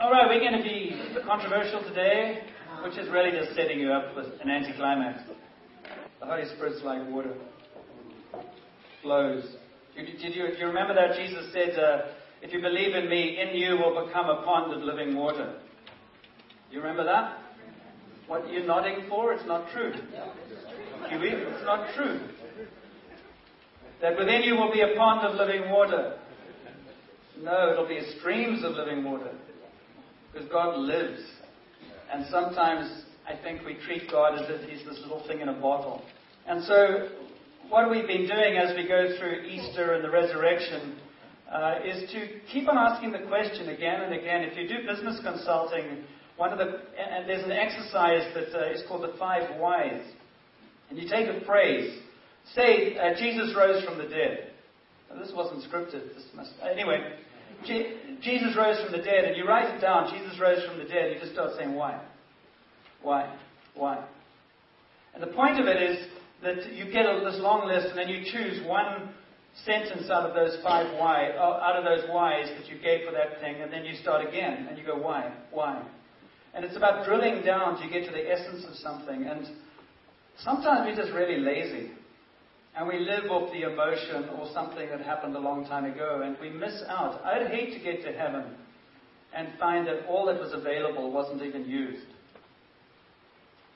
All right, we're going to be controversial today, which is really just setting you up with an anticlimax. The Holy Spirit's like water, flows. Did you, you remember that Jesus said, uh, "If you believe in me, in you will become a pond of living water." You remember that? What you're nodding for? It's not true. Huey, it's not true. That within you will be a pond of living water. No, it'll be streams of living water. Because God lives. And sometimes I think we treat God as if He's this little thing in a bottle. And so, what we've been doing as we go through Easter and the resurrection uh, is to keep on asking the question again and again. If you do business consulting, one of the and there's an exercise that uh, is called the five whys, and you take a phrase, say uh, Jesus rose from the dead. Now, this wasn't scripted. This must anyway. Jesus rose from the dead, and you write it down, Jesus rose from the dead, you just start saying, why? Why? Why? And the point of it is that you get this long list, and then you choose one sentence out of those five why, uh, out of those whys that you gave for that thing, and then you start again, and you go, why? Why? And it's about drilling down to get to the essence of something. And sometimes we're just really lazy and we live off the emotion or something that happened a long time ago, and we miss out. I'd hate to get to heaven and find that all that was available wasn't even used.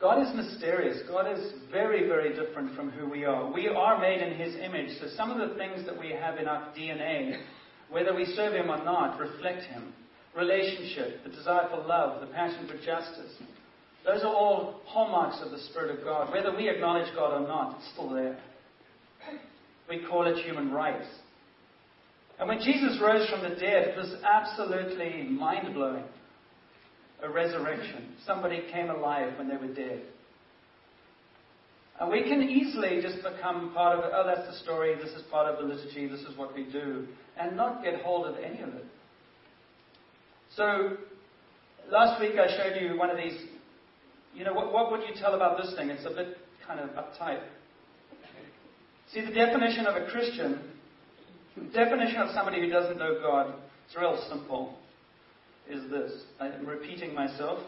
God is mysterious. God is very, very different from who we are. We are made in His image, so some of the things that we have in our DNA, whether we serve Him or not, reflect Him. Relationship, the desire for love, the passion for justice. Those are all hallmarks of the Spirit of God. Whether we acknowledge God or not, it's still there. We call it human rights. And when Jesus rose from the dead, it was absolutely mind blowing. A resurrection. Somebody came alive when they were dead. And we can easily just become part of it. Oh, that's the story. This is part of the liturgy. This is what we do. And not get hold of any of it. So, last week I showed you one of these. You know, what, what would you tell about this thing? It's a bit kind of uptight. See, the definition of a Christian, the definition of somebody who doesn't know God, it's real simple, is this. I'm repeating myself.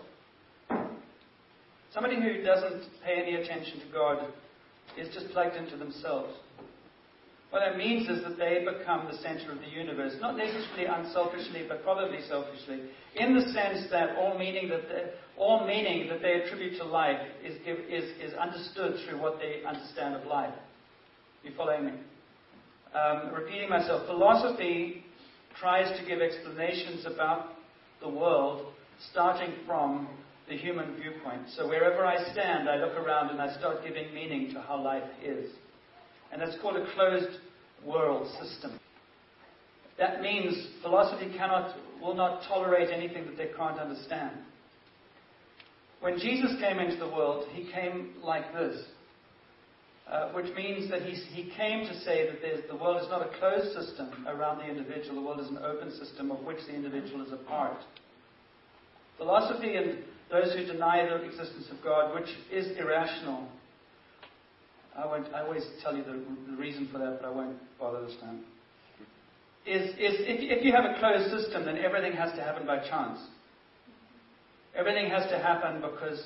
Somebody who doesn't pay any attention to God is just plugged into themselves. What that means is that they become the center of the universe, not necessarily unselfishly, but probably selfishly, in the sense that all meaning that they, all meaning that they attribute to life is, is, is understood through what they understand of life. You following me? Um, repeating myself, philosophy tries to give explanations about the world starting from the human viewpoint. So wherever I stand, I look around and I start giving meaning to how life is. And that's called a closed world system. That means philosophy cannot, will not tolerate anything that they can't understand. When Jesus came into the world, he came like this uh, which means that he, he came to say that the world is not a closed system around the individual, the world is an open system of which the individual is a part. Philosophy and those who deny the existence of God, which is irrational, I, won't, I always tell you the, the reason for that, but I won't bother this time. Is, is if, if you have a closed system, then everything has to happen by chance. Everything has to happen because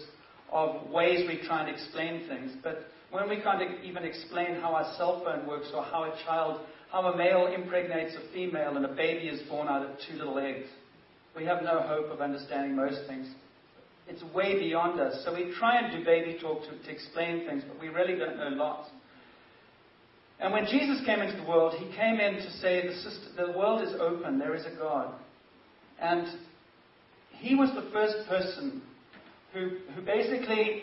of ways we try and explain things. But when we can't even explain how our cell phone works or how a child, how a male impregnates a female and a baby is born out of two little eggs, we have no hope of understanding most things. It's way beyond us. So we try and do baby talk to, to explain things, but we really don't know lots. And when Jesus came into the world, he came in to say the, system, the world is open, there is a God. And he was the first person who, who basically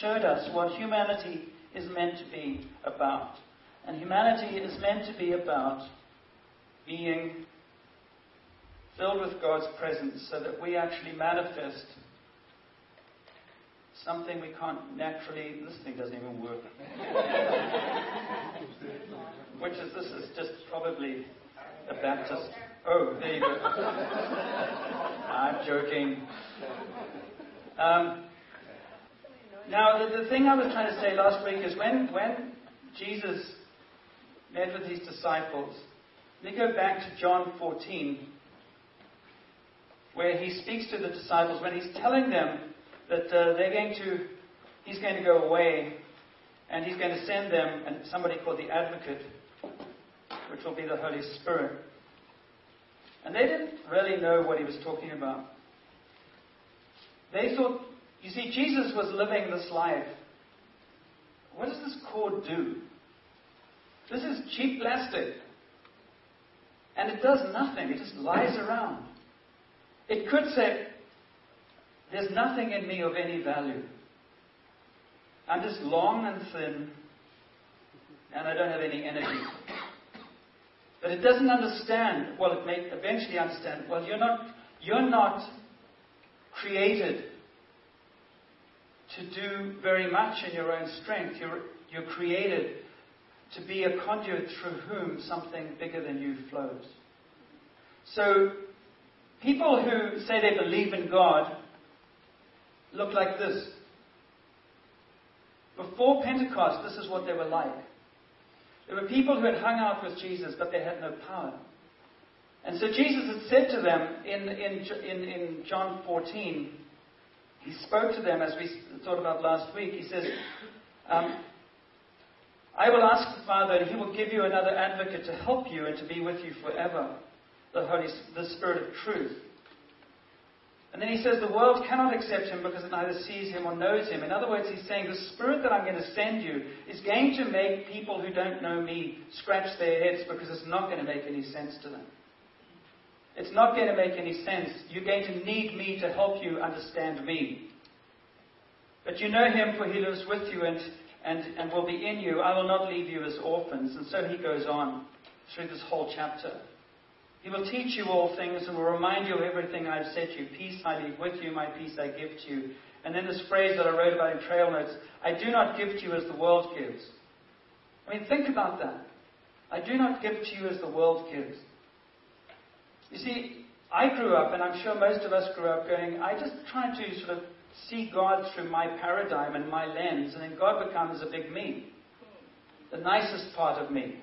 showed us what humanity is meant to be about. And humanity is meant to be about being filled with God's presence so that we actually manifest something we can't naturally. This thing doesn't even work. Which is, this is just probably a Baptist. Oh, there you go. I'm joking. Um, now, the, the thing I was trying to say last week is when, when Jesus met with his disciples, me go back to John 14. where he speaks to the disciples when he's telling them that uh, they're going to, he's going to go away and he's going to send them and somebody called the Advocate, which will be the Holy Spirit. And they didn't really know what he was talking about. They thought, you see, Jesus was living this life. What does this cord do? This is cheap plastic. And it does nothing, it just lies around. It could say, There's nothing in me of any value. I'm just long and thin, and I don't have any energy. But it doesn't understand, well, it may eventually understand, well, you're not, you're not created to do very much in your own strength. You're, you're created to be a conduit through whom something bigger than you flows. So, people who say they believe in God look like this. Before Pentecost, this is what they were like. There were people who had hung out with Jesus, but they had no power. And so Jesus had said to them in, in, in, in John 14, he spoke to them as we thought about last week. He says, um, I will ask the Father, and He will give you another advocate to help you and to be with you forever, the Holy, the Spirit of truth. And then he says, The world cannot accept him because it neither sees him or knows him. In other words, he's saying, The Spirit that I'm going to send you is going to make people who don't know me scratch their heads because it's not going to make any sense to them. It's not going to make any sense. You're going to need me to help you understand me. But you know him, for he lives with you and and, and will be in you. I will not leave you as orphans. And so he goes on through this whole chapter. He will teach you all things and will remind you of everything I have said to you. Peace I leave with you, my peace I give to you. And then this phrase that I wrote about in trail notes I do not give to you as the world gives. I mean, think about that. I do not give to you as the world gives. You see, I grew up, and I'm sure most of us grew up going, I just try to sort of see God through my paradigm and my lens, and then God becomes a big me. The nicest part of me.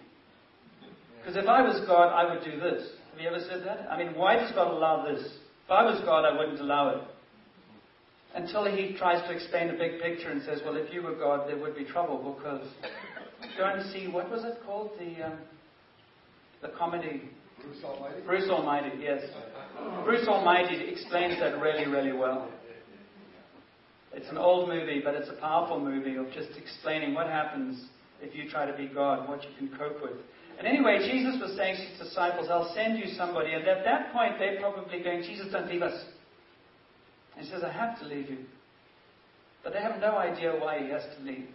Because if I was God, I would do this. Have you ever said that? I mean, why does God allow this? If I was God, I wouldn't allow it. Until he tries to explain the big picture and says, well, if you were God, there would be trouble because go and see, what was it called? The, um, the comedy. Bruce Almighty? Bruce Almighty, yes. Bruce Almighty explains that really, really well. It's an old movie, but it's a powerful movie of just explaining what happens if you try to be God, what you can cope with. And anyway, Jesus was saying to his disciples, I'll send you somebody. And at that point, they're probably going, Jesus, don't leave us. And he says, I have to leave you. But they have no idea why he has to leave.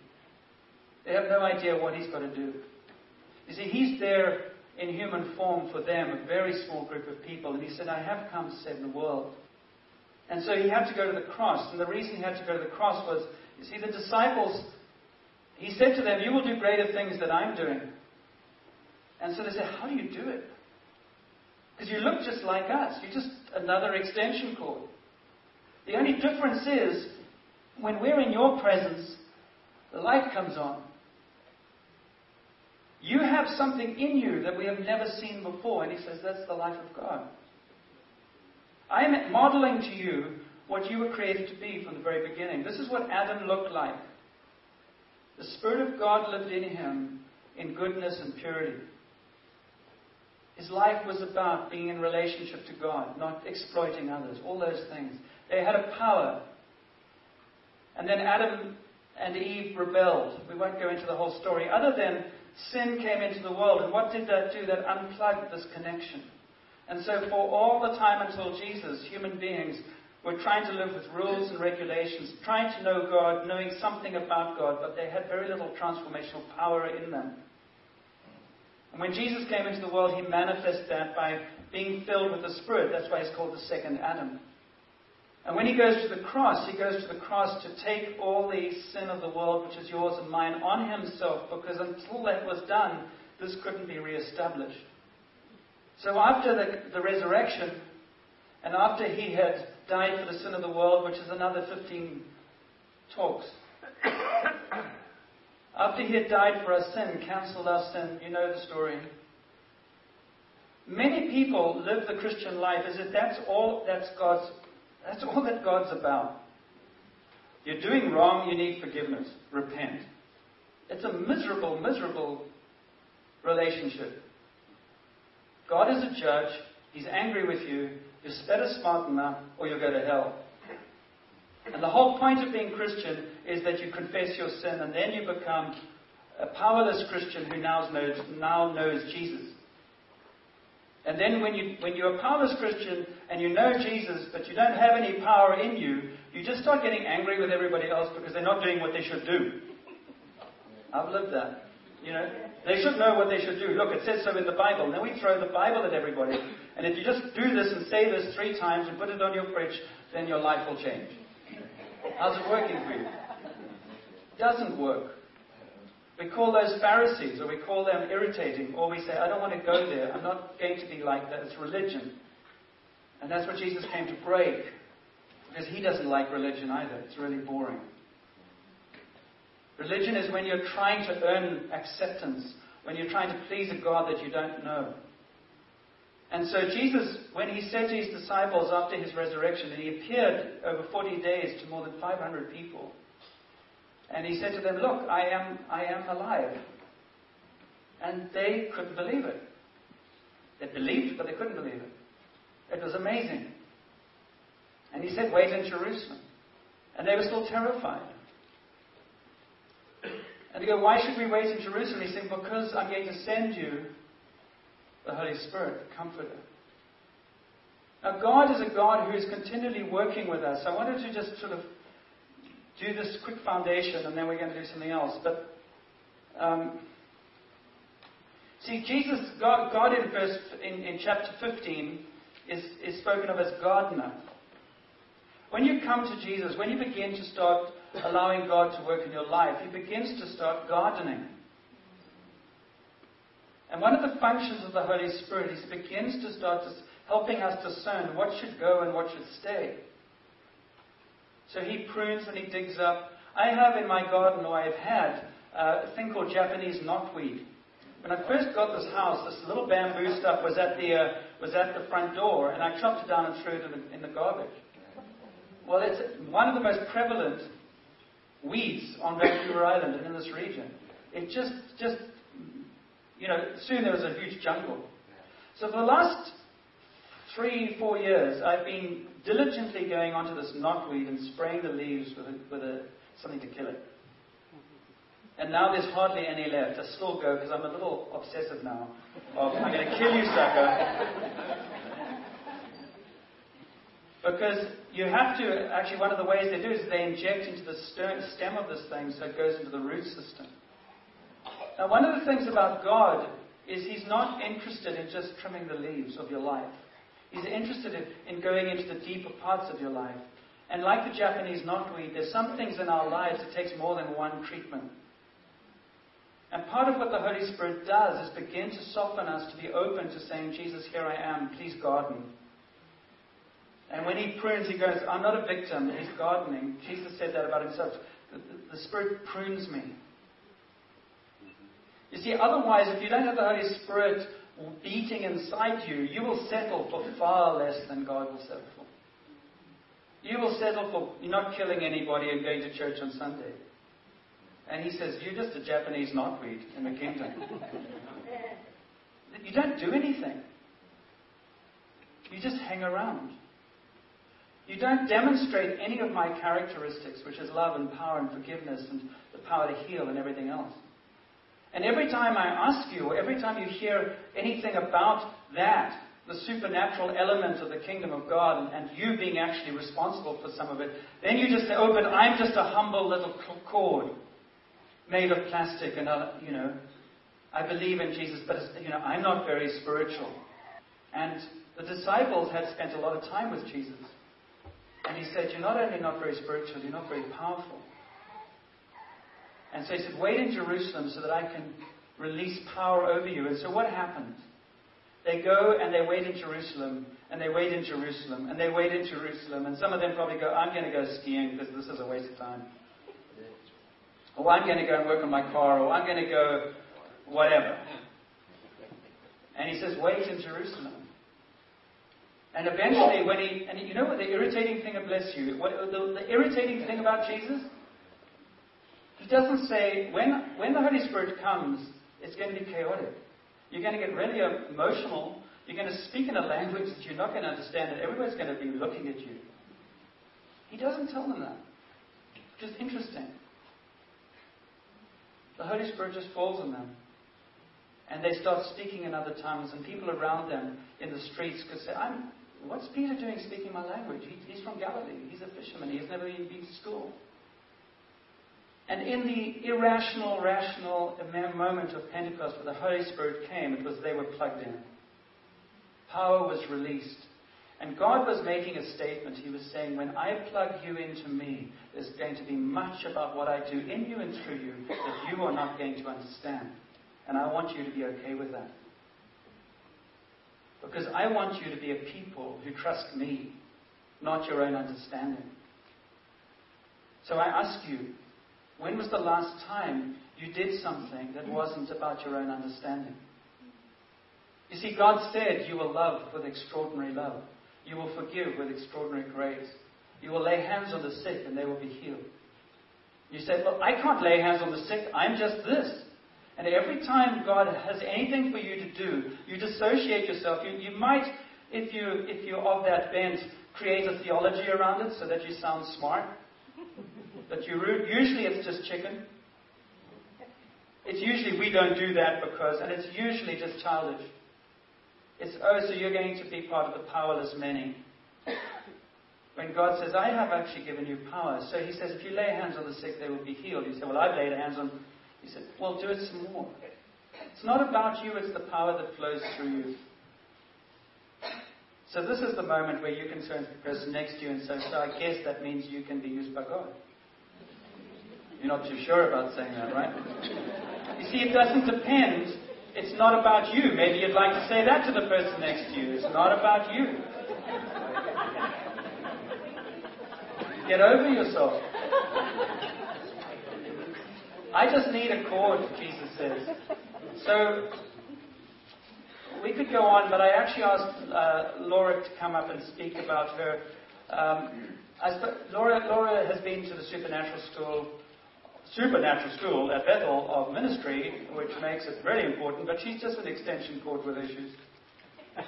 They have no idea what he's got to do. You see, he's there in human form for them, a very small group of people. And he said, I have come to save the world. And so he had to go to the cross. And the reason he had to go to the cross was, you see, the disciples, he said to them, You will do greater things than I'm doing. And so they said, How do you do it? Because you look just like us. You're just another extension cord. The only difference is, when we're in your presence, the light comes on. You have something in you that we have never seen before. And he says, That's the life of God. I am modeling to you what you were created to be from the very beginning. This is what Adam looked like. The Spirit of God lived in him in goodness and purity. His life was about being in relationship to God, not exploiting others, all those things. They had a power. And then Adam and Eve rebelled. We won't go into the whole story, other than sin came into the world. And what did that do? That unplugged this connection. And so, for all the time until Jesus, human beings were trying to live with rules and regulations, trying to know God, knowing something about God, but they had very little transformational power in them. And when Jesus came into the world, he manifested that by being filled with the Spirit. That's why he's called the second Adam. And when he goes to the cross, he goes to the cross to take all the sin of the world, which is yours and mine, on himself, because until that was done, this couldn't be reestablished. So after the, the resurrection, and after he had died for the sin of the world, which is another 15 talks, after he had died for our sin, cancelled our sin, you know the story. many people live the Christian life as if that's all that's God's that's all that God's about. You're doing wrong, you need forgiveness. Repent. It's a miserable, miserable relationship. God is a judge. He's angry with you. you're better smarten up or you'll go to hell. And the whole point of being Christian is that you confess your sin and then you become a powerless Christian who now knows, now knows Jesus. And then when, you, when you're a powerless Christian and you know Jesus, but you don't have any power in you, you just start getting angry with everybody else because they're not doing what they should do. I've lived that. You know, they should know what they should do. Look, it says so in the Bible. Then we throw the Bible at everybody. And if you just do this and say this three times and put it on your fridge, then your life will change. How's it working for you? Doesn't work. We call those Pharisees, or we call them irritating, or we say, I don't want to go there. I'm not going to be like that. It's religion. And that's what Jesus came to break. Because he doesn't like religion either. It's really boring. Religion is when you're trying to earn acceptance, when you're trying to please a God that you don't know. And so Jesus, when he said to his disciples after his resurrection, and he appeared over 40 days to more than 500 people, and he said to them, Look, I am, I am alive. And they couldn't believe it. They believed, but they couldn't believe it. It was amazing. And he said, Wait in Jerusalem. And they were still terrified. And they go, Why should we wait in Jerusalem? He said, Because I'm going to send you the Holy Spirit, the Comforter. Now, God is a God who is continually working with us. I wanted to just sort of do this quick foundation and then we're going to do something else. But um, see, Jesus, God, God in, verse, in, in chapter 15 is, is spoken of as gardener. When you come to Jesus, when you begin to start allowing God to work in your life, He begins to start gardening. And one of the functions of the Holy Spirit is begins to start helping us discern what should go and what should stay. So he prunes and he digs up. I have in my garden, or I've had, uh, a thing called Japanese knotweed. When I first got this house, this little bamboo stuff was at the, uh, was at the front door, and I chopped it down and threw it in the, in the garbage. Well, it's one of the most prevalent weeds on Vancouver Island and in this region. It just, just, you know, soon there was a huge jungle. So for the last three, four years, I've been diligently going onto this knotweed and spraying the leaves with, a, with a, something to kill it. And now there's hardly any left. I still go because I'm a little obsessive now. Of, I'm going to kill you, sucker. Because you have to, actually, one of the ways they do is they inject into the stem of this thing so it goes into the root system. Now, one of the things about God is He's not interested in just trimming the leaves of your life. He's interested in, in going into the deeper parts of your life. And like the Japanese knotweed, there's some things in our lives that takes more than one treatment. And part of what the Holy Spirit does is begin to soften us to be open to saying, Jesus, here I am, please garden. And when he prunes, he goes, I'm not a victim, he's gardening. Jesus said that about himself. The, the, the Spirit prunes me. You see, otherwise, if you don't have the Holy Spirit beating inside you, you will settle for far less than God will settle for. You will settle for not killing anybody and going to church on Sunday. And he says, You're just a Japanese knotweed in the kingdom. you don't do anything. You just hang around. You don't demonstrate any of my characteristics, which is love and power and forgiveness and the power to heal and everything else. And every time I ask you, or every time you hear anything about that, the supernatural element of the kingdom of God, and, you being actually responsible for some of it, then you just say, oh, but I'm just a humble little cord made of plastic, and, uh, you know, I believe in Jesus, but, you know, I'm not very spiritual. And the disciples had spent a lot of time with Jesus. And he said, You're not only not very spiritual, you're not very powerful. And so he said, Wait in Jerusalem so that I can release power over you. And so what happens? They go and they wait in Jerusalem, and they wait in Jerusalem, and they wait in Jerusalem. And some of them probably go, I'm going to go skiing because this is a waste of time. Or I'm going to go and work on my car, or I'm going to go whatever. And he says, Wait in Jerusalem. And eventually, when he, and you know what the irritating thing, bless you, what, the, the irritating thing about Jesus? He doesn't say, when, when the Holy Spirit comes, it's going to be chaotic. You're going to get really emotional. You're going to speak in a language that you're not going to understand, and everyone's going to be looking at you. He doesn't tell them that. Is interesting. The Holy Spirit just falls on them. And they start speaking in other tongues, and people around them in the streets could say, I'm, What's Peter doing speaking my language? He, he's from Galilee. He's a fisherman. He has never even been to school. And in the irrational, rational moment of Pentecost where the Holy Spirit came, it was they were plugged in. Power was released. And God was making a statement. He was saying, When I plug you into me, there's going to be much about what I do in you and through you that you are not going to understand. And I want you to be okay with that. Because I want you to be a people who trust me, not your own understanding. So I ask you, when was the last time you did something that wasn't about your own understanding? You see, God said you will love with extraordinary love. You will forgive with extraordinary grace. You will lay hands on the sick and they will be healed. You say, Well, I can't lay hands on the sick. I'm just this. And every time God has anything for you to do, you dissociate yourself. You, you might, if, you, if you're of that bent, create a theology around it so that you sound smart. But you usually it's just chicken. It's usually we don't do that because, and it's usually just childish. It's, oh, so you're going to be part of the powerless many. When God says, I have actually given you power. So he says, if you lay hands on the sick, they will be healed. You say, well, I've laid hands on he said, Well, do it some more. It's not about you, it's the power that flows through you. So this is the moment where you can turn to the person next to you and say, So I guess that means you can be used by God. You're not too sure about saying that, right? You see, it doesn't depend. It's not about you. Maybe you'd like to say that to the person next to you. It's not about you. Get over yourself. I just need a cord, Jesus says. So we could go on, but I actually asked uh, Laura to come up and speak about her. Um, sp- Laura, Laura has been to the supernatural school, supernatural school at Bethel of ministry, which makes it very important. But she's just an extension cord with issues.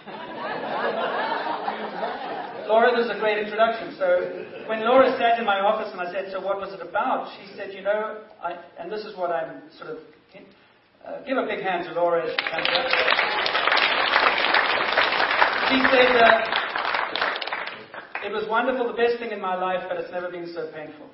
Laura, this is a great introduction. So, when Laura sat in my office and I said, So, what was it about? She said, You know, I, and this is what I'm sort of. Uh, give a big hand to Laura as she comes up. She said, uh, It was wonderful, the best thing in my life, but it's never been so painful.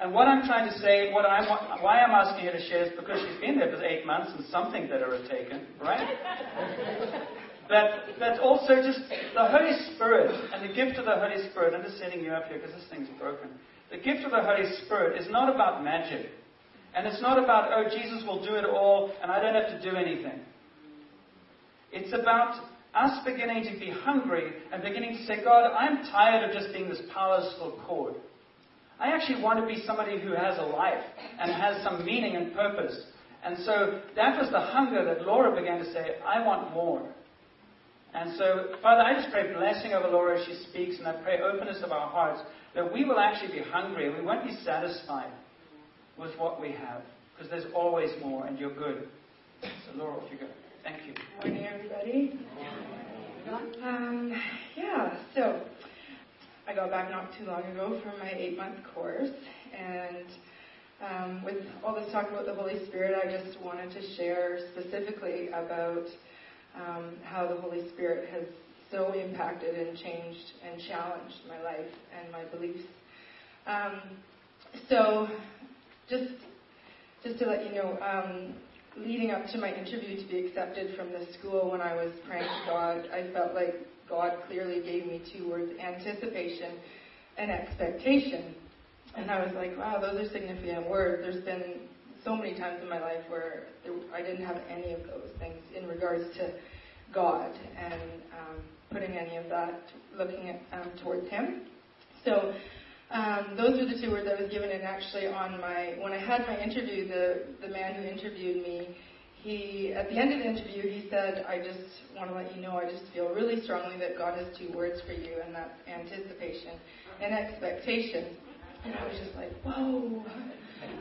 And what I'm trying to say, what I'm, why I'm asking her to share is because she's been there for eight months and something that her taken, right? but, but also just the Holy Spirit and the gift of the Holy Spirit. I'm just setting you up here because this thing's broken. The gift of the Holy Spirit is not about magic. And it's not about, oh, Jesus will do it all and I don't have to do anything. It's about us beginning to be hungry and beginning to say, God, I'm tired of just being this powerful cord. I actually want to be somebody who has a life and has some meaning and purpose. And so that was the hunger that Laura began to say, I want more. And so, Father, I just pray blessing over Laura as she speaks, and I pray openness of our hearts that we will actually be hungry and we won't be satisfied with what we have, because there's always more, and you're good. So, Laura, off you go. Thank you. Morning, everybody. Um, yeah, so I got back not too long ago from my eight month course, and um, with all this talk about the Holy Spirit, I just wanted to share specifically about um, how the Holy Spirit has so impacted and changed and challenged my life and my beliefs. Um, so, just just to let you know, um, leading up to my interview to be accepted from the school, when I was praying to God, I felt like God clearly gave me two words anticipation and expectation. And I was like, wow, those are significant words. There's been so many times in my life where I didn't have any of those things in regards to God and um, putting any of that, looking at, um, towards Him. So um, those were the two words I was given. And actually, on my when I had my interview, the the man who interviewed me, he, at the end of the interview, he said, I just want to let you know, I just feel really strongly that God has two words for you, and that's anticipation and expectation. And I was just like, whoa,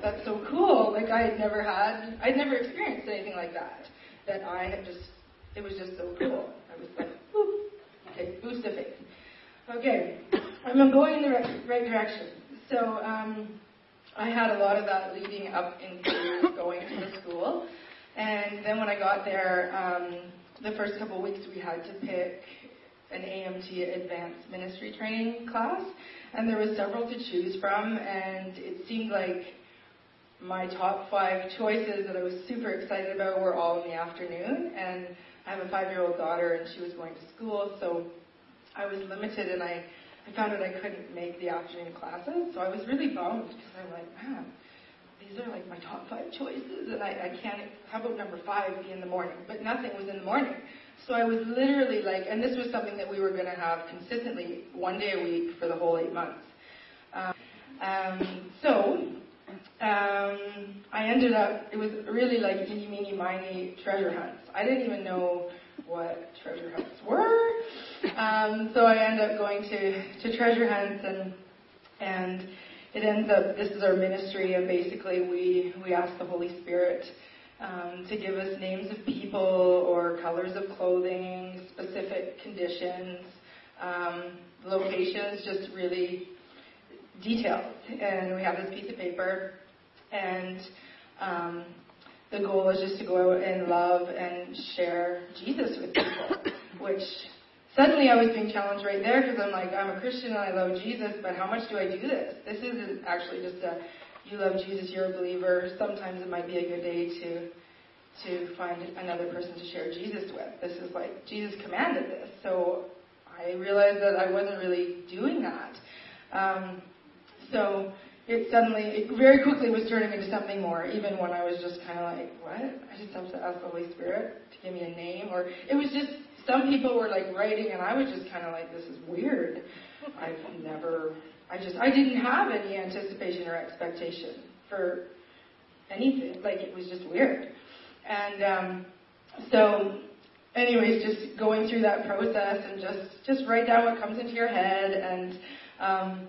that's so cool. Like I had never had, I'd never experienced anything like that. That I had just, it was just so cool. I was like, whoop, okay, boost of faith. Okay, I'm going in the right, right direction. So um, I had a lot of that leading up into going to the school. And then when I got there, um, the first couple weeks we had to pick an AMT advanced ministry training class, and there was several to choose from, and it seemed like my top five choices that I was super excited about were all in the afternoon, and I have a five-year-old daughter, and she was going to school, so I was limited, and I, I found that I couldn't make the afternoon classes, so I was really bummed because I'm like, man, these are like my top five choices, and I, I can't. How about number five be in the morning? But nothing was in the morning. So I was literally like, and this was something that we were going to have consistently one day a week for the whole eight months. Um, um, so um, I ended up, it was really like eeny, meeny, miny treasure hunts. I didn't even know what treasure hunts were. Um, so I ended up going to, to treasure hunts and, and it ends up, this is our ministry and basically we, we ask the Holy Spirit um, to give us names of people or colors of clothing, specific conditions, um, locations, just really detailed. And we have this piece of paper, and um, the goal is just to go out and love and share Jesus with people, which suddenly I was being challenged right there because I'm like, I'm a Christian and I love Jesus, but how much do I do this? This isn't actually just a you love Jesus, you're a believer. Sometimes it might be a good day to to find another person to share Jesus with. This is like Jesus commanded this, so I realized that I wasn't really doing that. Um, so it suddenly, it very quickly was turning into something more. Even when I was just kind of like, what? I just have to ask the Holy Spirit to give me a name, or it was just some people were like writing, and I was just kind of like, this is weird. I've never I just I didn't have any anticipation or expectation for anything. Like it was just weird. And um, so, anyways, just going through that process and just just write down what comes into your head, and um,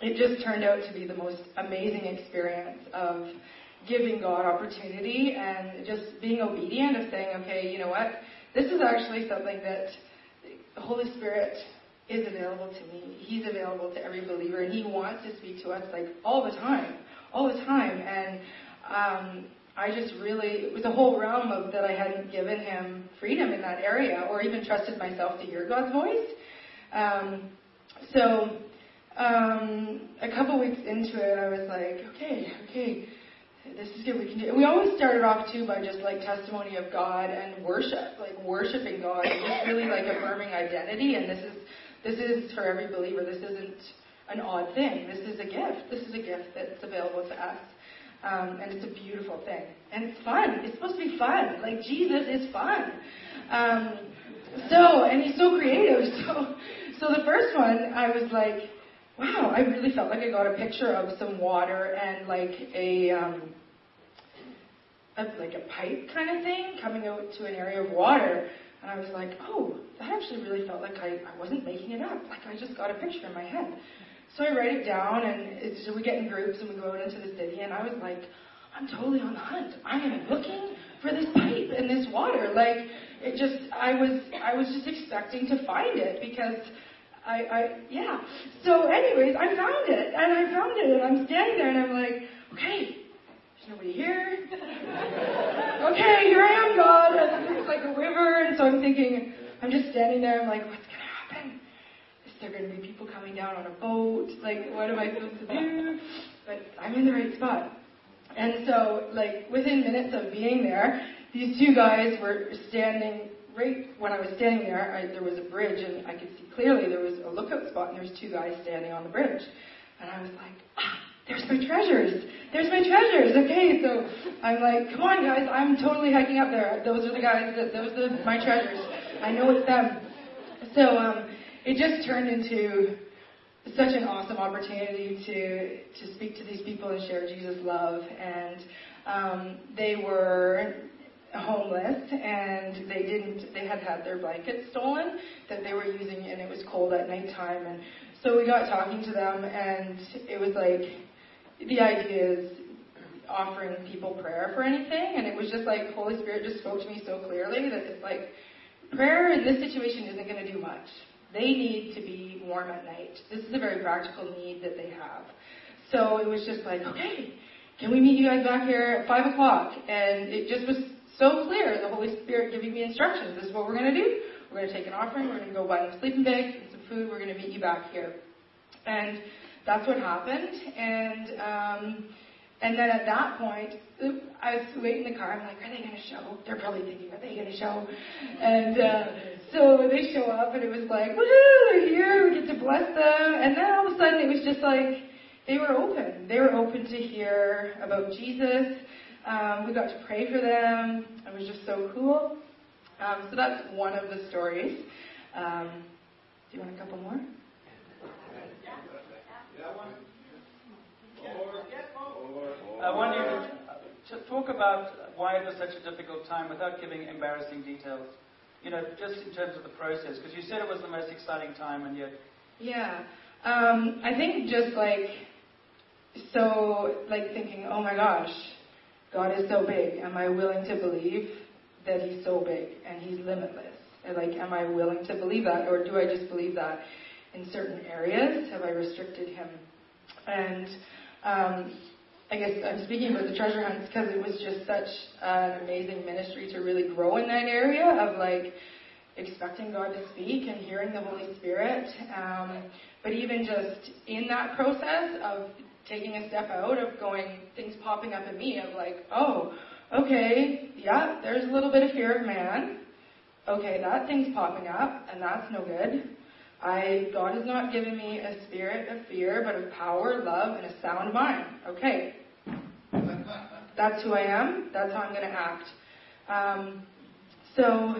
it just turned out to be the most amazing experience of giving God opportunity and just being obedient of saying, okay, you know what, this is actually something that the Holy Spirit is available to me. He's available to every believer, and He wants to speak to us like all the time, all the time. And um, I just really, it was a whole realm of that I hadn't given Him freedom in that area, or even trusted myself to hear God's voice. Um, so um, a couple weeks into it, I was like, okay, okay. This is good. We can do. We always started off too by just like testimony of God and worship, like worshiping God, and just really like affirming identity. And this is this is for every believer. This isn't an odd thing. This is a gift. This is a gift that's available to us. Um, and it's a beautiful thing. And it's fun. It's supposed to be fun. Like Jesus is fun. Um, so, and he's so creative. So, so the first one, I was like, wow, I really felt like I got a picture of some water and like a, um, like a pipe kind of thing coming out to an area of water. And I was like, oh, that actually really felt like I, I wasn't making it up. Like I just got a picture in my head. So I write it down, and it's, so we get in groups and we go out into the city. And I was like, I'm totally on the hunt. I am looking for this pipe and this water. Like it just, I was, I was just expecting to find it because I, I, yeah. So, anyways, I found it, and I found it, and I'm standing there, and I'm like, okay, nobody here. okay, here I am, God. It's like a river, and so I'm thinking, I'm just standing there. I'm like, what's gonna happen? Is there gonna be people coming down on a boat? Like, what am I supposed to do? But I'm in the right spot. And so, like, within minutes of being there, these two guys were standing right when I was standing there. I, there was a bridge, and I could see clearly there was a lookout spot, and there was two guys standing on the bridge. And I was like, ah, there's my treasures. There's my treasures. Okay, so I'm like, come on, guys, I'm totally hiking up there. Those are the guys. That, those are my treasures. I know it's them. So um, it just turned into such an awesome opportunity to to speak to these people and share Jesus' love. And um, they were homeless and they didn't they had had their blankets stolen that they were using and it was cold at night time and so we got talking to them and it was like the idea is offering people prayer for anything and it was just like holy spirit just spoke to me so clearly that it's like prayer in this situation isn't going to do much they need to be warm at night this is a very practical need that they have so it was just like okay can we meet you guys back here at five o'clock and it just was so clear, the Holy Spirit giving me instructions. This is what we're going to do. We're going to take an offering. We're going to go buy them sleeping bags and some food. We're going to meet you back here. And that's what happened. And um, and then at that point, I was waiting in the car. I'm like, are they going to show? They're probably thinking, are they going to show? And uh, so they show up, and it was like, woohoo, they're here. We get to bless them. And then all of a sudden, it was just like they were open. They were open to hear about Jesus. Um, we got to pray for them. It was just so cool. Um, so that's one of the stories. Um, do you want a couple more? I want you to talk about why it was such a difficult time without giving embarrassing details. You know, just in terms of the process, because you said it was the most exciting time, and yet. Yeah, um, I think just like so, like thinking, oh my gosh, God is so big. Am I willing to believe that He's so big and He's limitless? And like, am I willing to believe that, or do I just believe that in certain areas? Have I restricted Him? And um, I guess I'm speaking about the treasure hunts because it was just such an amazing ministry to really grow in that area of like expecting God to speak and hearing the Holy Spirit. Um, but even just in that process of taking a step out of going, things popping up in me of like, oh, okay, yeah, there's a little bit of fear of man. Okay, that thing's popping up, and that's no good. I God has not given me a spirit of fear, but of power, love, and a sound mind. Okay, that's who I am. That's how I'm going to act. Um, so,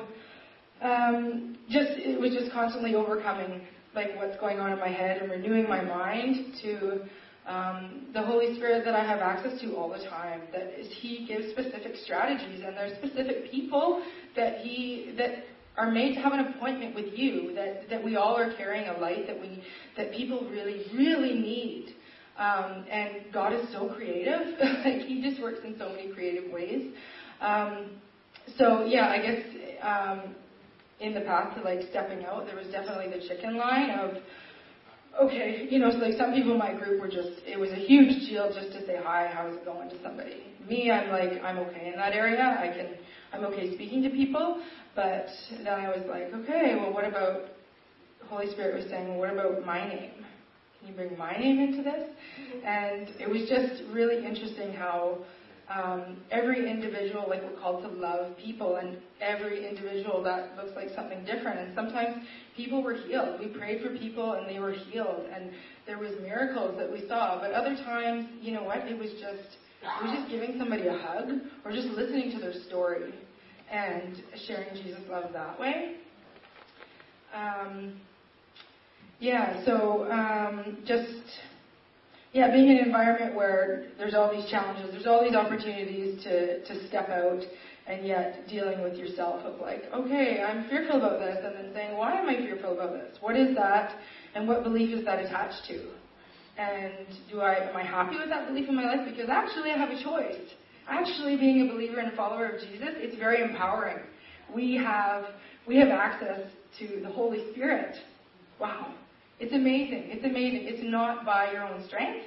um, just it was just constantly overcoming like what's going on in my head and renewing my mind to um, the Holy Spirit that I have access to all the time. That is, He gives specific strategies, and there's specific people that He that are made to have an appointment with you. That that we all are carrying a light that we that people really really need. Um, and God is so creative; like He just works in so many creative ways. Um, so yeah, I guess um, in the path to like stepping out, there was definitely the chicken line of okay, you know, so like some people in my group were just, it was a huge deal just to say hi, how's it going to somebody. Me, I'm like, I'm okay in that area. I can, I'm okay speaking to people. But then I was like, okay, well, what about, Holy Spirit was saying, well, what about my name? Can you bring my name into this? Mm-hmm. And it was just really interesting how um, every individual, like we're called to love people, and every individual that looks like something different. And sometimes people were healed. We prayed for people and they were healed, and there was miracles that we saw. But other times, you know what? It was just was just giving somebody a hug or just listening to their story and sharing Jesus' love that way. Um, yeah, so um, just yeah, being in an environment where there's all these challenges, there's all these opportunities to, to step out, and yet dealing with yourself of like, okay, I'm fearful about this, and then saying, why am I fearful about this? What is that, and what belief is that attached to? And do I am I happy with that belief in my life? Because actually, I have a choice. Actually, being a believer and a follower of Jesus, it's very empowering. We have we have access to the Holy Spirit. Wow, it's amazing. It's amazing. It's not by your own strength.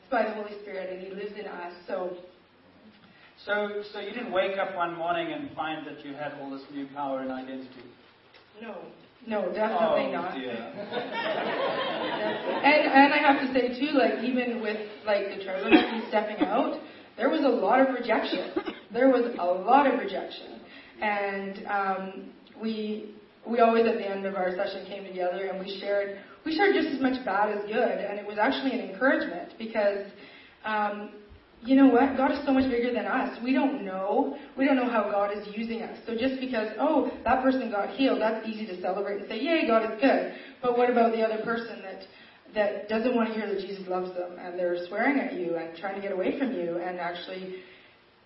It's by the Holy Spirit, and He lives in us. So, so, so you didn't wake up one morning and find that you had all this new power and identity. No, no, definitely oh, not. Dear. and and I have to say too, like even with like the treasure hunt stepping out, there was a lot of rejection. There was a lot of rejection, and um, we we always at the end of our session came together and we shared we shared just as much bad as good, and it was actually an encouragement because. Um, you know what? God is so much bigger than us. We don't know. We don't know how God is using us. So just because, oh, that person got healed, that's easy to celebrate and say, yay, God is good. But what about the other person that that doesn't want to hear that Jesus loves them and they're swearing at you and trying to get away from you and actually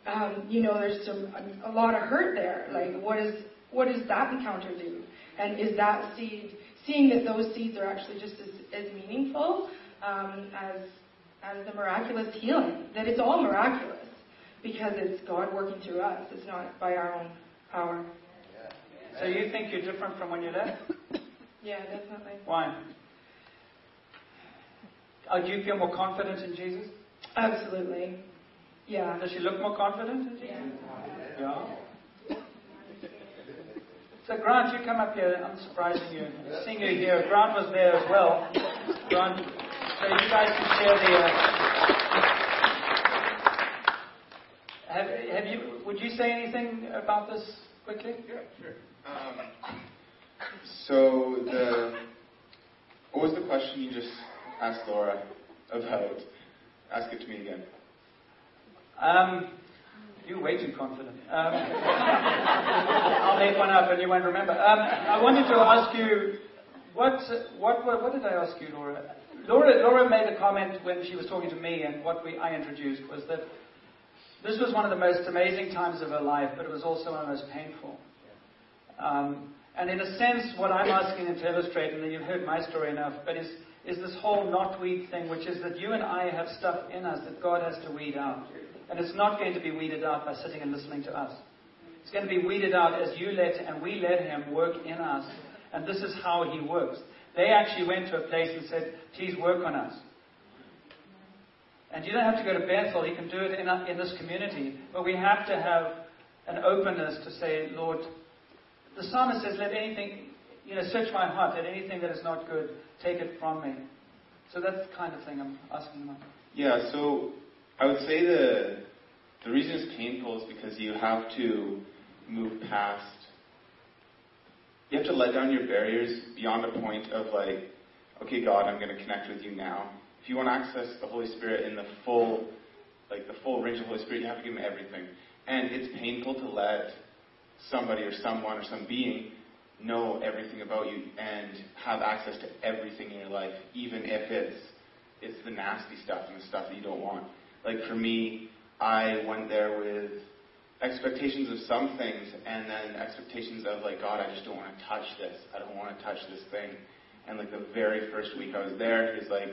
um, you know, there's some a, a lot of hurt there. Like, what is what does that encounter do? And is that seed seeing that those seeds are actually just as, as meaningful um, as as the miraculous healing? That it's all miraculous because it's God working through us. It's not by our own power. So you think you're different from when you left? Yeah, definitely. Why? Uh, do you feel more confident in Jesus? Absolutely. Yeah. Does she look more confident in Jesus? Yeah. Yeah. So Grant, you come up here. I'm surprising you. Seeing you here. Grant was there as well. Grant, so you guys can share the. Uh, have, have you? Would you say anything about this quickly? Yeah, sure. Um, so the what was the question you just asked Laura about? Ask it to me again. Um, you're way too confident. Um, I'll make one up and you won't remember. Um, I wanted to ask you, what, what, what, what, did I ask you, Laura? Laura? Laura made a comment when she was talking to me, and what we, I introduced was that this was one of the most amazing times of her life, but it was also one of the most painful. Um, and in a sense, what I'm asking you to illustrate, and you've heard my story enough, but is, is this whole knotweed thing, which is that you and I have stuff in us that God has to weed out. And it's not going to be weeded out by sitting and listening to us. It's going to be weeded out as you let and we let Him work in us. And this is how He works. They actually went to a place and said, please work on us. And you don't have to go to Bethel, He can do it in, in this community. But we have to have an openness to say, Lord, the psalmist says, let anything, you know, search my heart, let anything that is not good, take it from me. So that's the kind of thing I'm asking. Yeah, so I would say the the reason it's painful is because you have to move past. You have to let down your barriers beyond a point of like, okay, God, I'm going to connect with you now. If you want to access the Holy Spirit in the full, like the full range of the Holy Spirit, you have to give Him everything. And it's painful to let somebody or someone or some being know everything about you and have access to everything in your life, even if it's it's the nasty stuff and the stuff that you don't want. Like for me, I went there with expectations of some things and then expectations of like, God, I just don't want to touch this. I don't want to touch this thing. And like the very first week I was there, he was like,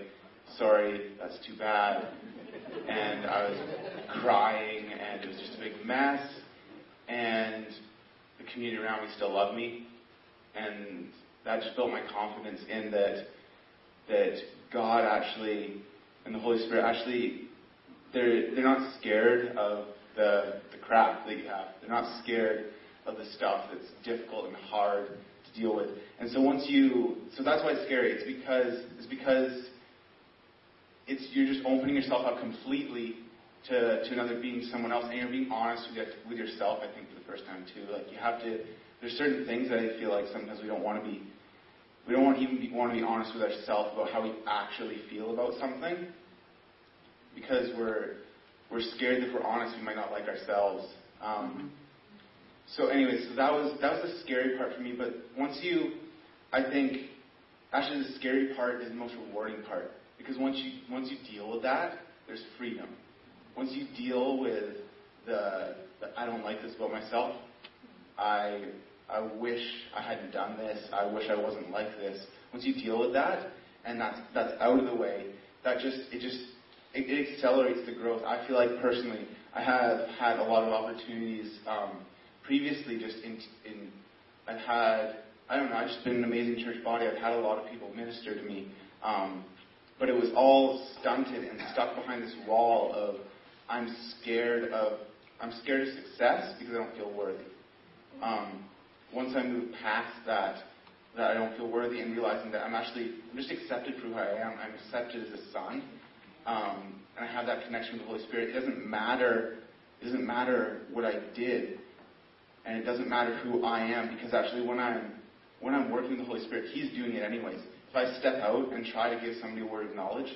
sorry, that's too bad. And I was crying and it was just a big mess. And the community around me still loved me. And that just built my confidence in that that God actually and the Holy Spirit actually they're they're not scared of the the crap that you have. They're not scared of the stuff that's difficult and hard to deal with. And so once you so that's why it's scary. It's because it's because it's you're just opening yourself up completely to, to another being, someone else, and you're being honest with, with yourself, I think, for the first time, too. Like, you have to, there's certain things that I feel like sometimes we don't want to be, we don't want even be, want to be honest with ourselves about how we actually feel about something, because we're, we're scared that if we're honest, we might not like ourselves. Um, so, anyway, so that was, that was the scary part for me, but once you, I think, actually the scary part is the most rewarding part, because once you, once you deal with that, there's freedom once you deal with the, the I don't like this about myself, I I wish I hadn't done this, I wish I wasn't like this. Once you deal with that and that's that's out of the way, that just it just it, it accelerates the growth. I feel like personally, I have had a lot of opportunities um, previously. Just in in I've had I don't know. I've just been an amazing church body. I've had a lot of people minister to me, um, but it was all stunted and stuck behind this wall of I'm scared of I'm scared of success because I don't feel worthy. Um, once I move past that, that I don't feel worthy, and realizing that I'm actually I'm just accepted for who I am. I'm accepted as a son, um, and I have that connection with the Holy Spirit. It doesn't matter. It doesn't matter what I did, and it doesn't matter who I am because actually when I'm when I'm working with the Holy Spirit, He's doing it anyways. If I step out and try to give somebody a word of knowledge,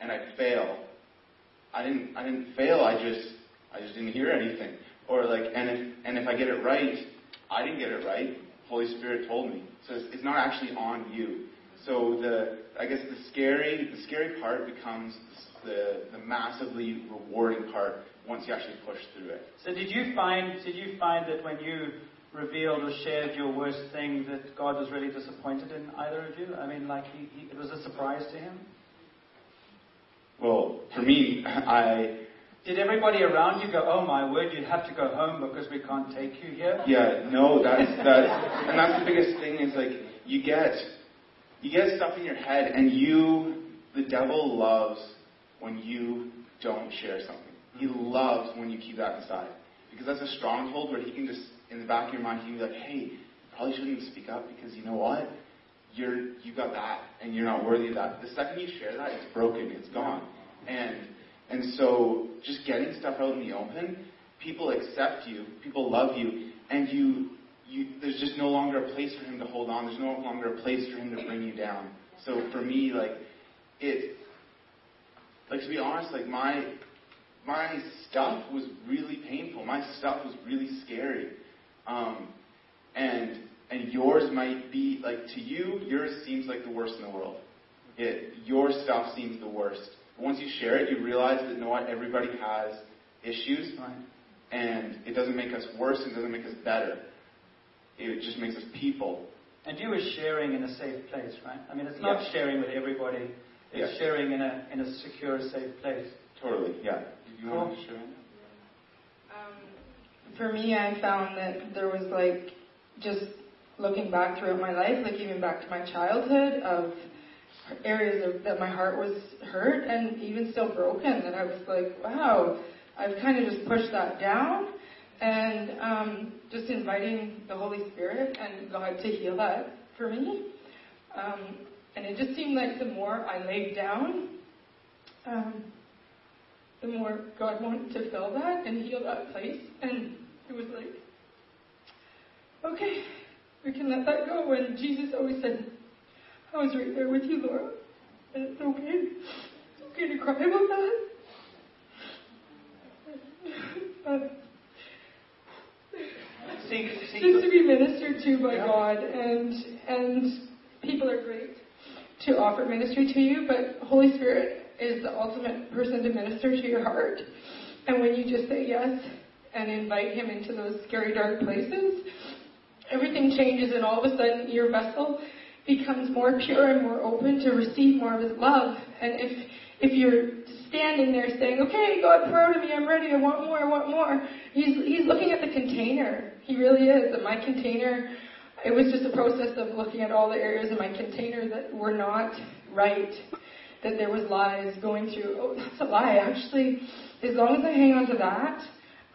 and I fail, I didn't I didn't fail. I just I just didn't hear anything. Or like and if and if I get it right, I didn't get it right. Holy Spirit told me. So it's, it's not actually on you. so the I guess the scary the scary part becomes the the massively rewarding part once you actually push through it. So did you find did you find that when you revealed or shared your worst thing that God was really disappointed in either of you? I mean, like he, he, it was a surprise to him. Well, for me, I did everybody around you go, "Oh my word, you have to go home because we can't take you here"? Yeah, no, that's that's and that's the biggest thing is like you get you get stuff in your head, and you the devil loves when you don't share something. He loves when you keep that inside because that's a stronghold where he can just in the back of your mind he can be like, "Hey, probably shouldn't even speak up because you know what." You're you got that and you're not worthy of that. The second you share that, it's broken, it's gone. And and so just getting stuff out in the open, people accept you, people love you, and you, you there's just no longer a place for him to hold on. There's no longer a place for him to bring you down. So for me, like it, like to be honest, like my my stuff was really painful. My stuff was really scary, um, and and yours might be like to you, yours seems like the worst in the world. It your stuff seems the worst once you share it, you realize that you know what everybody has issues, right. and it doesn't make us worse. It doesn't make us better. It just makes us people. And you are sharing in a safe place, right? I mean, it's not yeah. sharing with everybody. It's yeah. sharing in a in a secure, safe place. Totally. Yeah. You cool. want to share? Um, for me, I found that there was like just looking back throughout my life, like even back to my childhood, of areas of, that my heart was hurt and even still broken that I was like, wow, I've kind of just pushed that down and um, just inviting the Holy Spirit and God to heal that for me. Um, and it just seemed like the more I laid down, um, the more God wanted to fill that and heal that place. And it was like, okay, we can let that go. And Jesus always said, I was right there with you, Laura. And it's okay. It's okay to cry about that. see, see, just to be ministered to by yeah. God, and and people are great to offer ministry to you, but Holy Spirit is the ultimate person to minister to your heart. And when you just say yes and invite Him into those scary, dark places, everything changes, and all of a sudden your vessel becomes more pure and more open to receive more of His love. And if if you're standing there saying, "Okay, God, pour out of me, I'm ready, I want more, I want more," He's He's looking at the container. He really is. And my container, it was just a process of looking at all the areas in my container that were not right, that there was lies going through. Oh, that's a lie. Actually, as long as I hang on to that,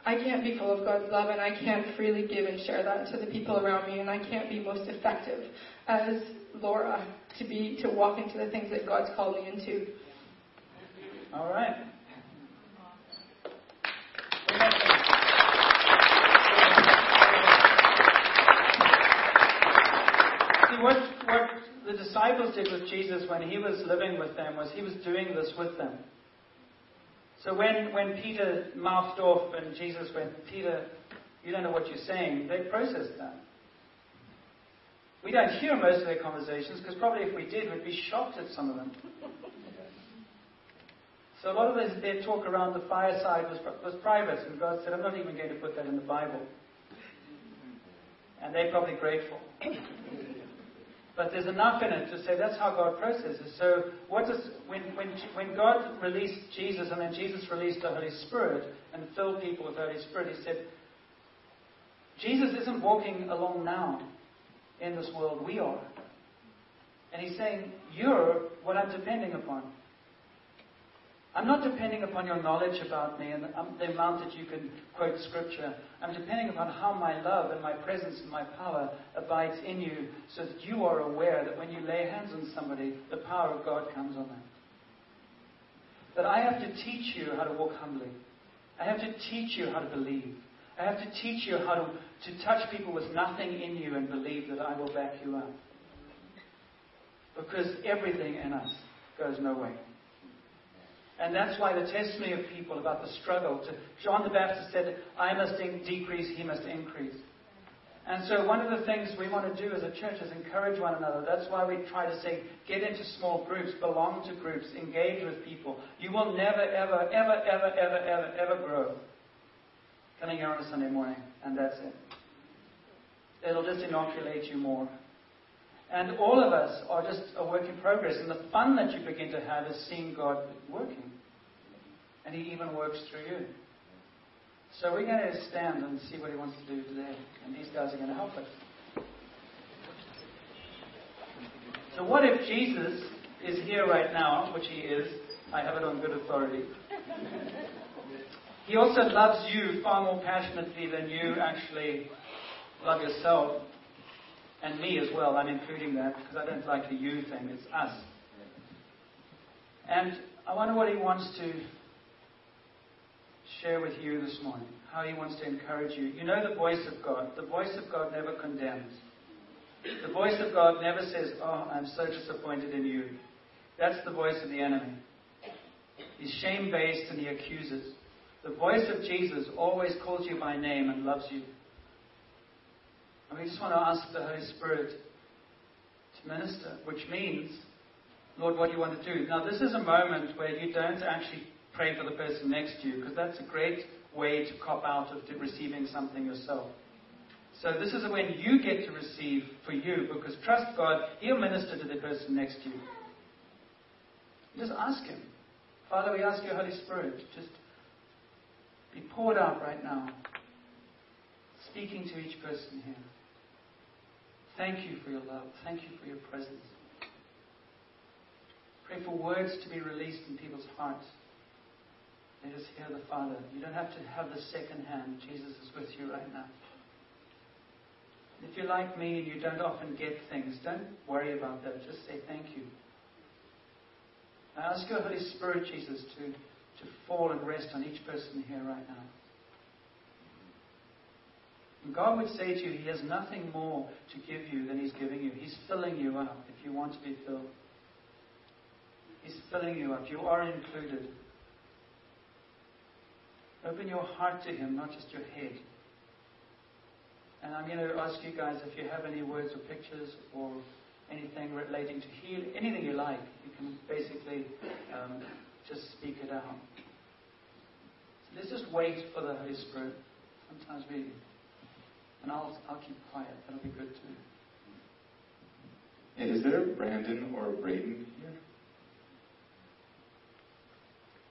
I can't be full of God's love and I can't freely give and share that to the people around me and I can't be most effective as Laura to be to walk into the things that God's called me into. All right. See what what the disciples did with Jesus when he was living with them was he was doing this with them. So when, when Peter mouthed off and Jesus went, Peter, you don't know what you're saying, they processed that. We don't hear most of their conversations because probably if we did, we'd be shocked at some of them. So a lot of this, their talk around the fireside was, was private, and God said, I'm not even going to put that in the Bible. And they're probably grateful. But there's enough in it to say that's how God processes. So what does when when when God released Jesus and then Jesus released the Holy Spirit and filled people with the Holy Spirit, he said, Jesus isn't walking along now in this world, we are. And he's saying, You're what I'm depending upon. I'm not depending upon your knowledge about me and um, the amount that you can quote scripture. I'm depending upon how my love and my presence and my power abides in you so that you are aware that when you lay hands on somebody, the power of God comes on them. That I have to teach you how to walk humbly. I have to teach you how to believe. I have to teach you how to, to touch people with nothing in you and believe that I will back you up. Because everything in us goes no way. And that's why the testimony of people about the struggle to John the Baptist said, I must decrease, he must increase. And so one of the things we want to do as a church is encourage one another. That's why we try to say, get into small groups, belong to groups, engage with people. You will never, ever, ever, ever, ever, ever, ever grow coming here on a Sunday morning, and that's it. It'll just inoculate you more. And all of us are just a work in progress. And the fun that you begin to have is seeing God working. And He even works through you. So we're going to stand and see what He wants to do today. And these guys are going to help us. So, what if Jesus is here right now, which He is? I have it on good authority. He also loves you far more passionately than you actually love yourself. And me as well, I'm including that because I don't like the you thing, it's us. And I wonder what he wants to share with you this morning, how he wants to encourage you. You know the voice of God. The voice of God never condemns. The voice of God never says, Oh, I'm so disappointed in you. That's the voice of the enemy. He's shame based and he accuses. The voice of Jesus always calls you by name and loves you. And we just want to ask the Holy Spirit to minister, which means, Lord, what do you want to do? Now, this is a moment where you don't actually pray for the person next to you, because that's a great way to cop out of receiving something yourself. So this is when you get to receive for you, because trust God, He'll minister to the person next to you. Just ask Him. Father, we ask your Holy Spirit, just be poured out right now, speaking to each person here. Thank you for your love. Thank you for your presence. Pray for words to be released in people's hearts. Let us hear the Father. You don't have to have the second hand. Jesus is with you right now. If you're like me and you don't often get things, don't worry about that. Just say thank you. I ask your Holy Spirit, Jesus, to to fall and rest on each person here right now. And God would say to you, He has nothing more to give you than He's giving you. He's filling you up if you want to be filled. He's filling you up. You are included. Open your heart to Him, not just your head. And I'm going to ask you guys if you have any words or pictures or anything relating to heal, anything you like. You can basically um, just speak it out. So let's just wait for the Holy Spirit. Sometimes we, and I'll, I'll keep quiet. That'll be good too. Yeah, is there a Brandon or a Braden here?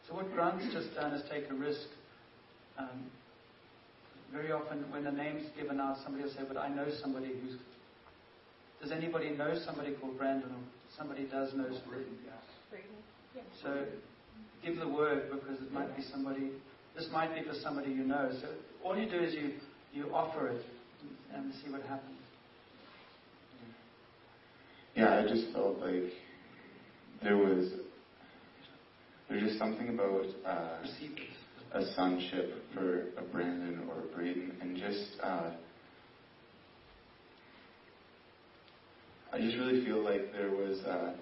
So what Grant's just done is take a risk. Um, very often, when the name's given out, somebody will say, "But I know somebody who's." Does anybody know somebody called Brandon? Or somebody does know somebody? So give the word because it might be somebody, this might be for somebody you know. So all you do is you, you offer it and see what happens. Yeah, I just felt like there was there's just something about uh, a sonship for a Brandon or a Braden, and just uh, I just really feel like there was. Uh,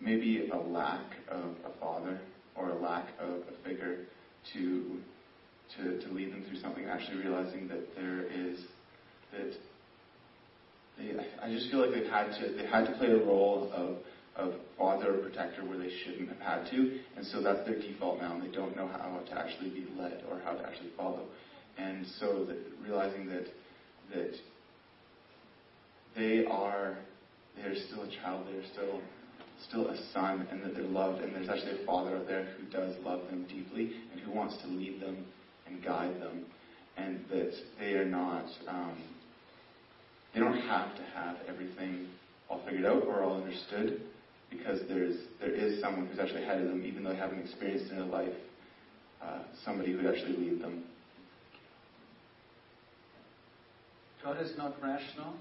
maybe a lack of a father or a lack of a figure to to, to lead them through something, actually realizing that there is that they, I just feel like they've had to they had to play a role of of father or protector where they shouldn't have had to, and so that's their default now, and they don't know how to actually be led or how to actually follow, and so that realizing that that they are they're still a child, they're still still a son and that they're loved, and there's actually a father out there who does love them deeply and who wants to lead them and guide them, and that they are not, um, they don't have to have everything all figured out or all understood, because there's there is someone who's actually ahead of them, even though they haven't experienced in their life, uh, somebody who'd actually lead them. God is not rational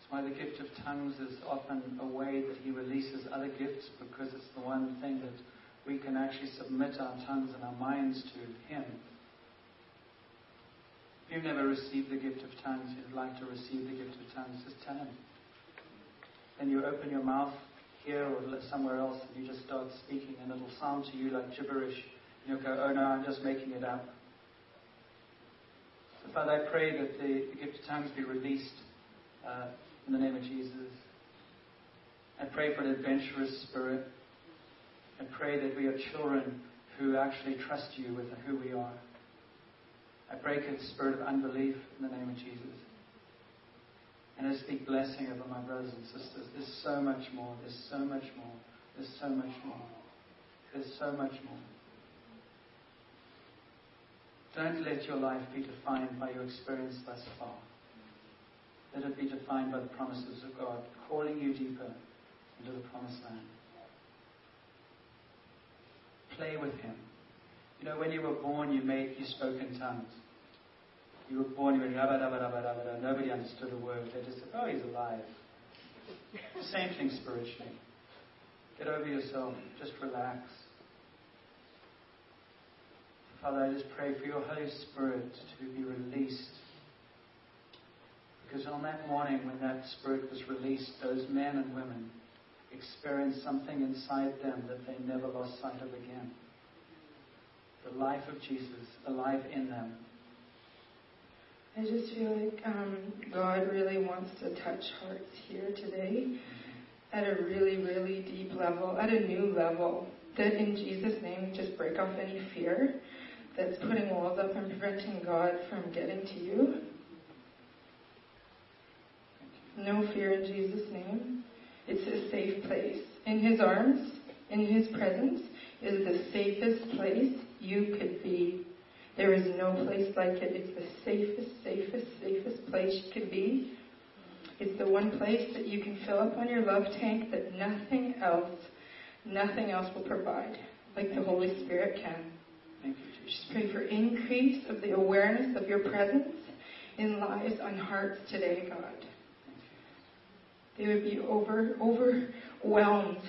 That's why the gift of tongues is often a way that He releases other gifts because it's the one thing that we can actually submit our tongues and our minds to Him. If you've never received the gift of tongues, you'd like to receive the gift of tongues, just tell Him. Then you open your mouth here or somewhere else and you just start speaking and it'll sound to you like gibberish. And you'll go, oh no, I'm just making it up. So Father, I pray that the, the gift of tongues be released uh, in the name of Jesus. I pray for an adventurous spirit. I pray that we are children who actually trust you with who we are. I break a spirit of unbelief in the name of Jesus. And I speak blessing over my brothers and sisters. There's so much more. There's so much more. There's so much more. There's so much more. Don't let your life be defined by your experience thus far. Let it be defined by the promises of God, calling you deeper into the promised land. Play with Him. You know, when you were born, you made you spoke in tongues. You were born, you went rabba, rabba, rabba, rabba. Nobody understood a word. They just said, oh, he's alive. Same thing spiritually. Get over yourself. Just relax. Father, I just pray for your Holy Spirit to be released. Because on that morning when that Spirit was released, those men and women experienced something inside them that they never lost sight of again. The life of Jesus alive in them. I just feel like um, God really wants to touch hearts here today at a really, really deep level, at a new level. That in Jesus' name, just break off any fear that's putting walls up and preventing God from getting to you. No fear in Jesus' name. It's a safe place. In His arms, in His presence, is the safest place you could be. There is no place like it. It's the safest, safest, safest place you could be. It's the one place that you can fill up on your love tank that nothing else, nothing else will provide, like the Holy Spirit can. Just pray for increase of the awareness of your presence in lives on hearts today, God. They would be over overwhelmed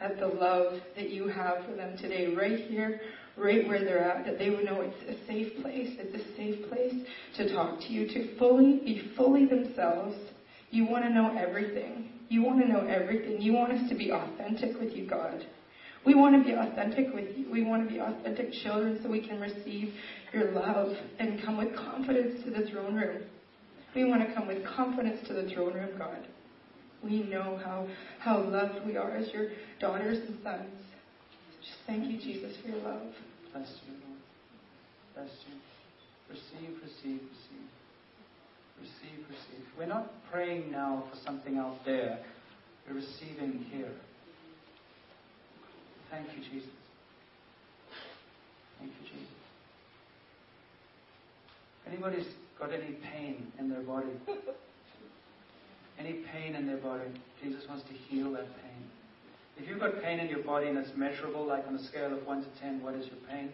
at the love that you have for them today, right here, right where they're at, that they would know it's a safe place. It's a safe place to talk to you, to fully be fully themselves. You want to know everything. You want to know everything. You want us to be authentic with you, God. We want to be authentic with you. We want to be authentic children so we can receive your love and come with confidence to the throne room. We want to come with confidence to the throne room, God. We know how, how loved we are as your daughters and sons. Just thank you, Jesus, for your love. Bless you, Lord. Bless you. Receive, receive, receive. Receive, receive. We're not praying now for something out there. We're receiving here. Thank you, Jesus. Thank you, Jesus. Anybody's got any pain in their body? Any pain in their body? Jesus wants to heal that pain. If you've got pain in your body and it's measurable, like on a scale of 1 to 10, what is your pain?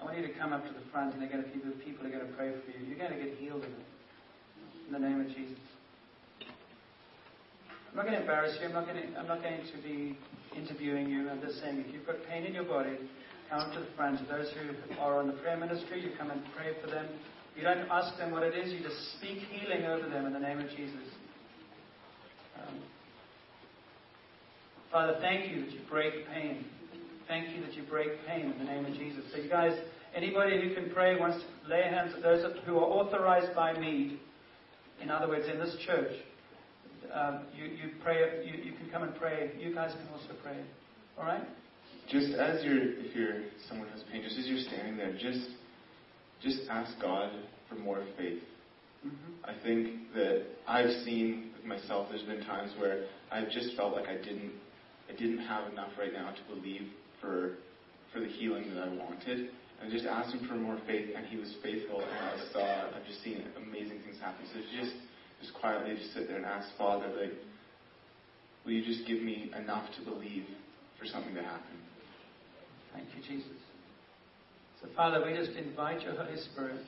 I want you to come up to the front and they're going to, people, are going to pray for you. You're going to get healed of it. In the name of Jesus. I'm not going to embarrass you. I'm not going to, I'm not going to be interviewing you. I'm just saying if you've got pain in your body, come up to the front. Those who are on the prayer ministry, you come and pray for them. You don't ask them what it is. You just speak healing over them in the name of Jesus. Um, Father, thank you that you break pain. Thank you that you break pain in the name of Jesus. So, you guys, anybody who can pray wants to lay hands on those who are authorized by me, in other words, in this church, um, you, you pray. You, you can come and pray. You guys can also pray. All right? Just as you're, if you're someone who has pain, just as you're standing there, just, just ask God for more faith. Mm-hmm. I think that I've seen with myself. There's been times where I've just felt like I didn't, I didn't have enough right now to believe for, for the healing that I wanted. And just asked him for more faith, and he was faithful. And I saw, I've just seen amazing things happen. So just, just quietly, just sit there and ask Father, like, will you just give me enough to believe for something to happen? Thank you, Jesus. So, Father, we just invite your Holy Spirit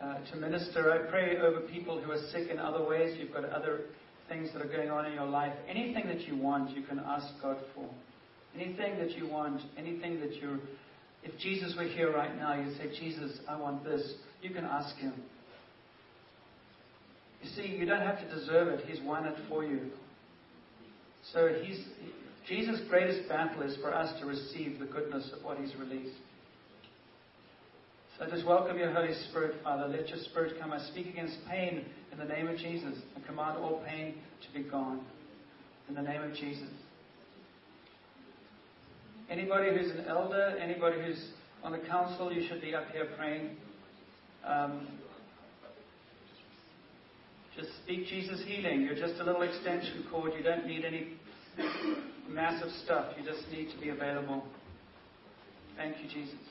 uh, to minister. I pray over people who are sick in other ways. You've got other things that are going on in your life. Anything that you want, you can ask God for. Anything that you want, anything that you're. If Jesus were here right now, you'd say, Jesus, I want this. You can ask Him. You see, you don't have to deserve it. He's won it for you. So he's, Jesus' greatest battle is for us to receive the goodness of what He's released. So us welcome your Holy Spirit, Father. Let your Spirit come. I speak against pain in the name of Jesus. I command all pain to be gone in the name of Jesus. Anybody who's an elder, anybody who's on the council, you should be up here praying. Um, just speak Jesus healing. You're just a little extension cord. You don't need any massive stuff. You just need to be available. Thank you, Jesus.